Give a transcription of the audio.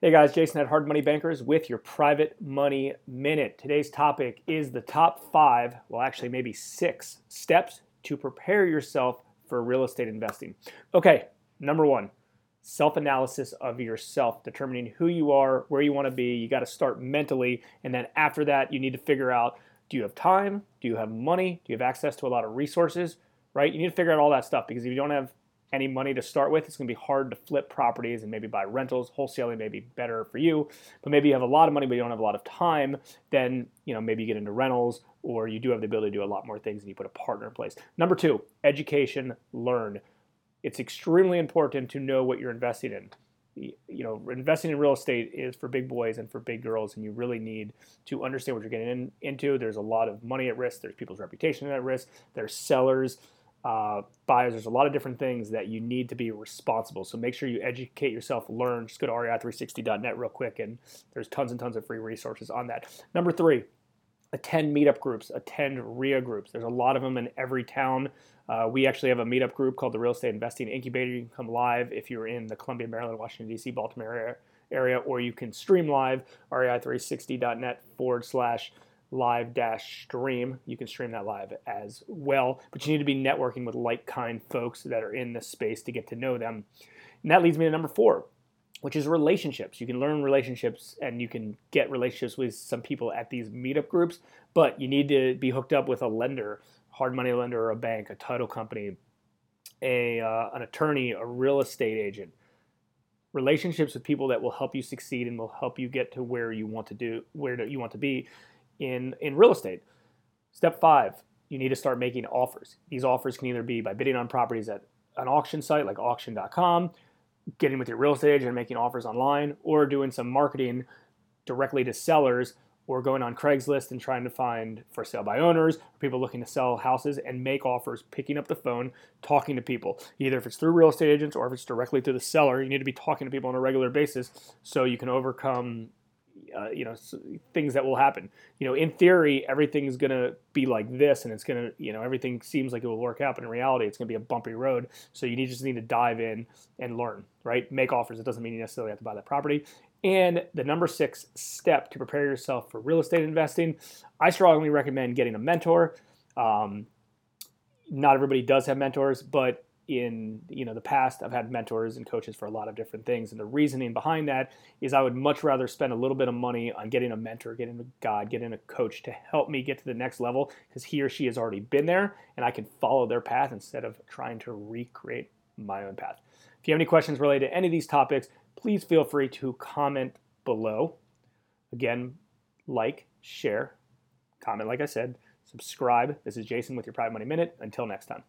Hey guys, Jason at Hard Money Bankers with your Private Money Minute. Today's topic is the top five, well, actually, maybe six steps to prepare yourself for real estate investing. Okay, number one, self analysis of yourself, determining who you are, where you want to be. You got to start mentally. And then after that, you need to figure out do you have time? Do you have money? Do you have access to a lot of resources? Right? You need to figure out all that stuff because if you don't have any money to start with, it's going to be hard to flip properties and maybe buy rentals. Wholesaling may be better for you, but maybe you have a lot of money but you don't have a lot of time. Then you know maybe you get into rentals, or you do have the ability to do a lot more things and you put a partner in place. Number two, education, learn. It's extremely important to know what you're investing in. You know, investing in real estate is for big boys and for big girls, and you really need to understand what you're getting in, into. There's a lot of money at risk. There's people's reputation at risk. There's sellers uh, buyers. There's a lot of different things that you need to be responsible. So make sure you educate yourself, learn. Just go to rei360.net real quick, and there's tons and tons of free resources on that. Number three, attend meetup groups, attend RIA groups. There's a lot of them in every town. Uh, we actually have a meetup group called the Real Estate Investing Incubator. You can come live if you're in the Columbia, Maryland, Washington, D.C., Baltimore area, area or you can stream live, rei360.net forward slash live dash stream. You can stream that live as well, but you need to be networking with like kind folks that are in the space to get to know them. And that leads me to number four, which is relationships. You can learn relationships and you can get relationships with some people at these meetup groups, but you need to be hooked up with a lender, hard money lender, or a bank, a title company, a uh, an attorney, a real estate agent. Relationships with people that will help you succeed and will help you get to where you want to do, where you want to be in, in real estate. Step five, you need to start making offers. These offers can either be by bidding on properties at an auction site like auction.com, getting with your real estate agent and making offers online, or doing some marketing directly to sellers, or going on Craigslist and trying to find for sale by owners, people looking to sell houses and make offers, picking up the phone, talking to people. Either if it's through real estate agents or if it's directly to the seller, you need to be talking to people on a regular basis so you can overcome uh, you know things that will happen. You know in theory everything's going to be like this and it's going to you know everything seems like it will work out but in reality it's going to be a bumpy road. So you need, just need to dive in and learn right? Make offers. It doesn't mean you necessarily have to buy that property. And the number six step to prepare yourself for real estate investing i strongly recommend getting a mentor. Um, not everybody does have mentors but in you know the past i've had mentors and coaches for a lot of different things and the reasoning behind that is i would much rather spend a little bit of money on getting a mentor getting a guide getting a coach to help me get to the next level because he or she has already been there and i can follow their path instead of trying to recreate my own path. If you have any questions related to any of these topics please feel free to comment below. Again like share comment like i said subscribe. This is jason with your private money minute. Until next time